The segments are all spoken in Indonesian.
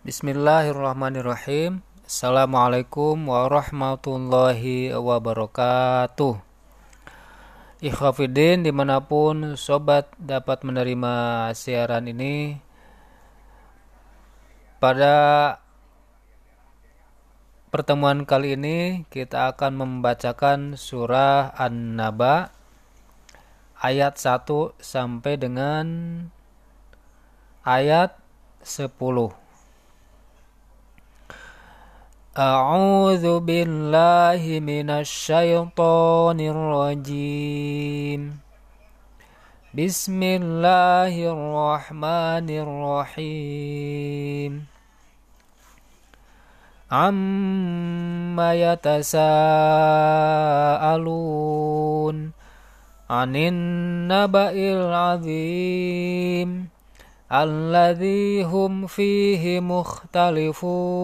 Bismillahirrahmanirrahim. Assalamualaikum warahmatullahi wabarakatuh. Ikhwafidin di mana pun sobat dapat menerima siaran ini Pada pertemuan kali ini kita akan membacakan surah An-Naba ayat 1 sampai dengan ayat 10 أعوذ بالله من الشيطان الرجيم. بسم الله الرحمن الرحيم. عما يتساءلون عن النبأ العظيم الذي هم فيه مختلفون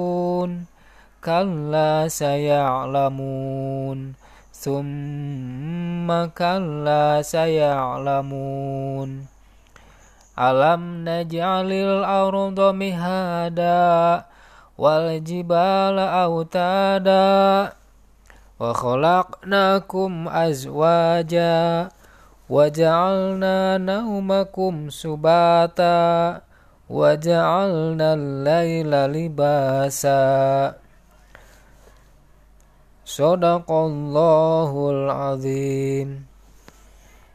كلا سيعلمون ثم كلا سيعلمون ألم نجعل الأرض مهادا والجبال أوتادا وخلقناكم أزواجا وجعلنا نومكم سباتا وجعلنا الليل لباسا Sadaqallahul azim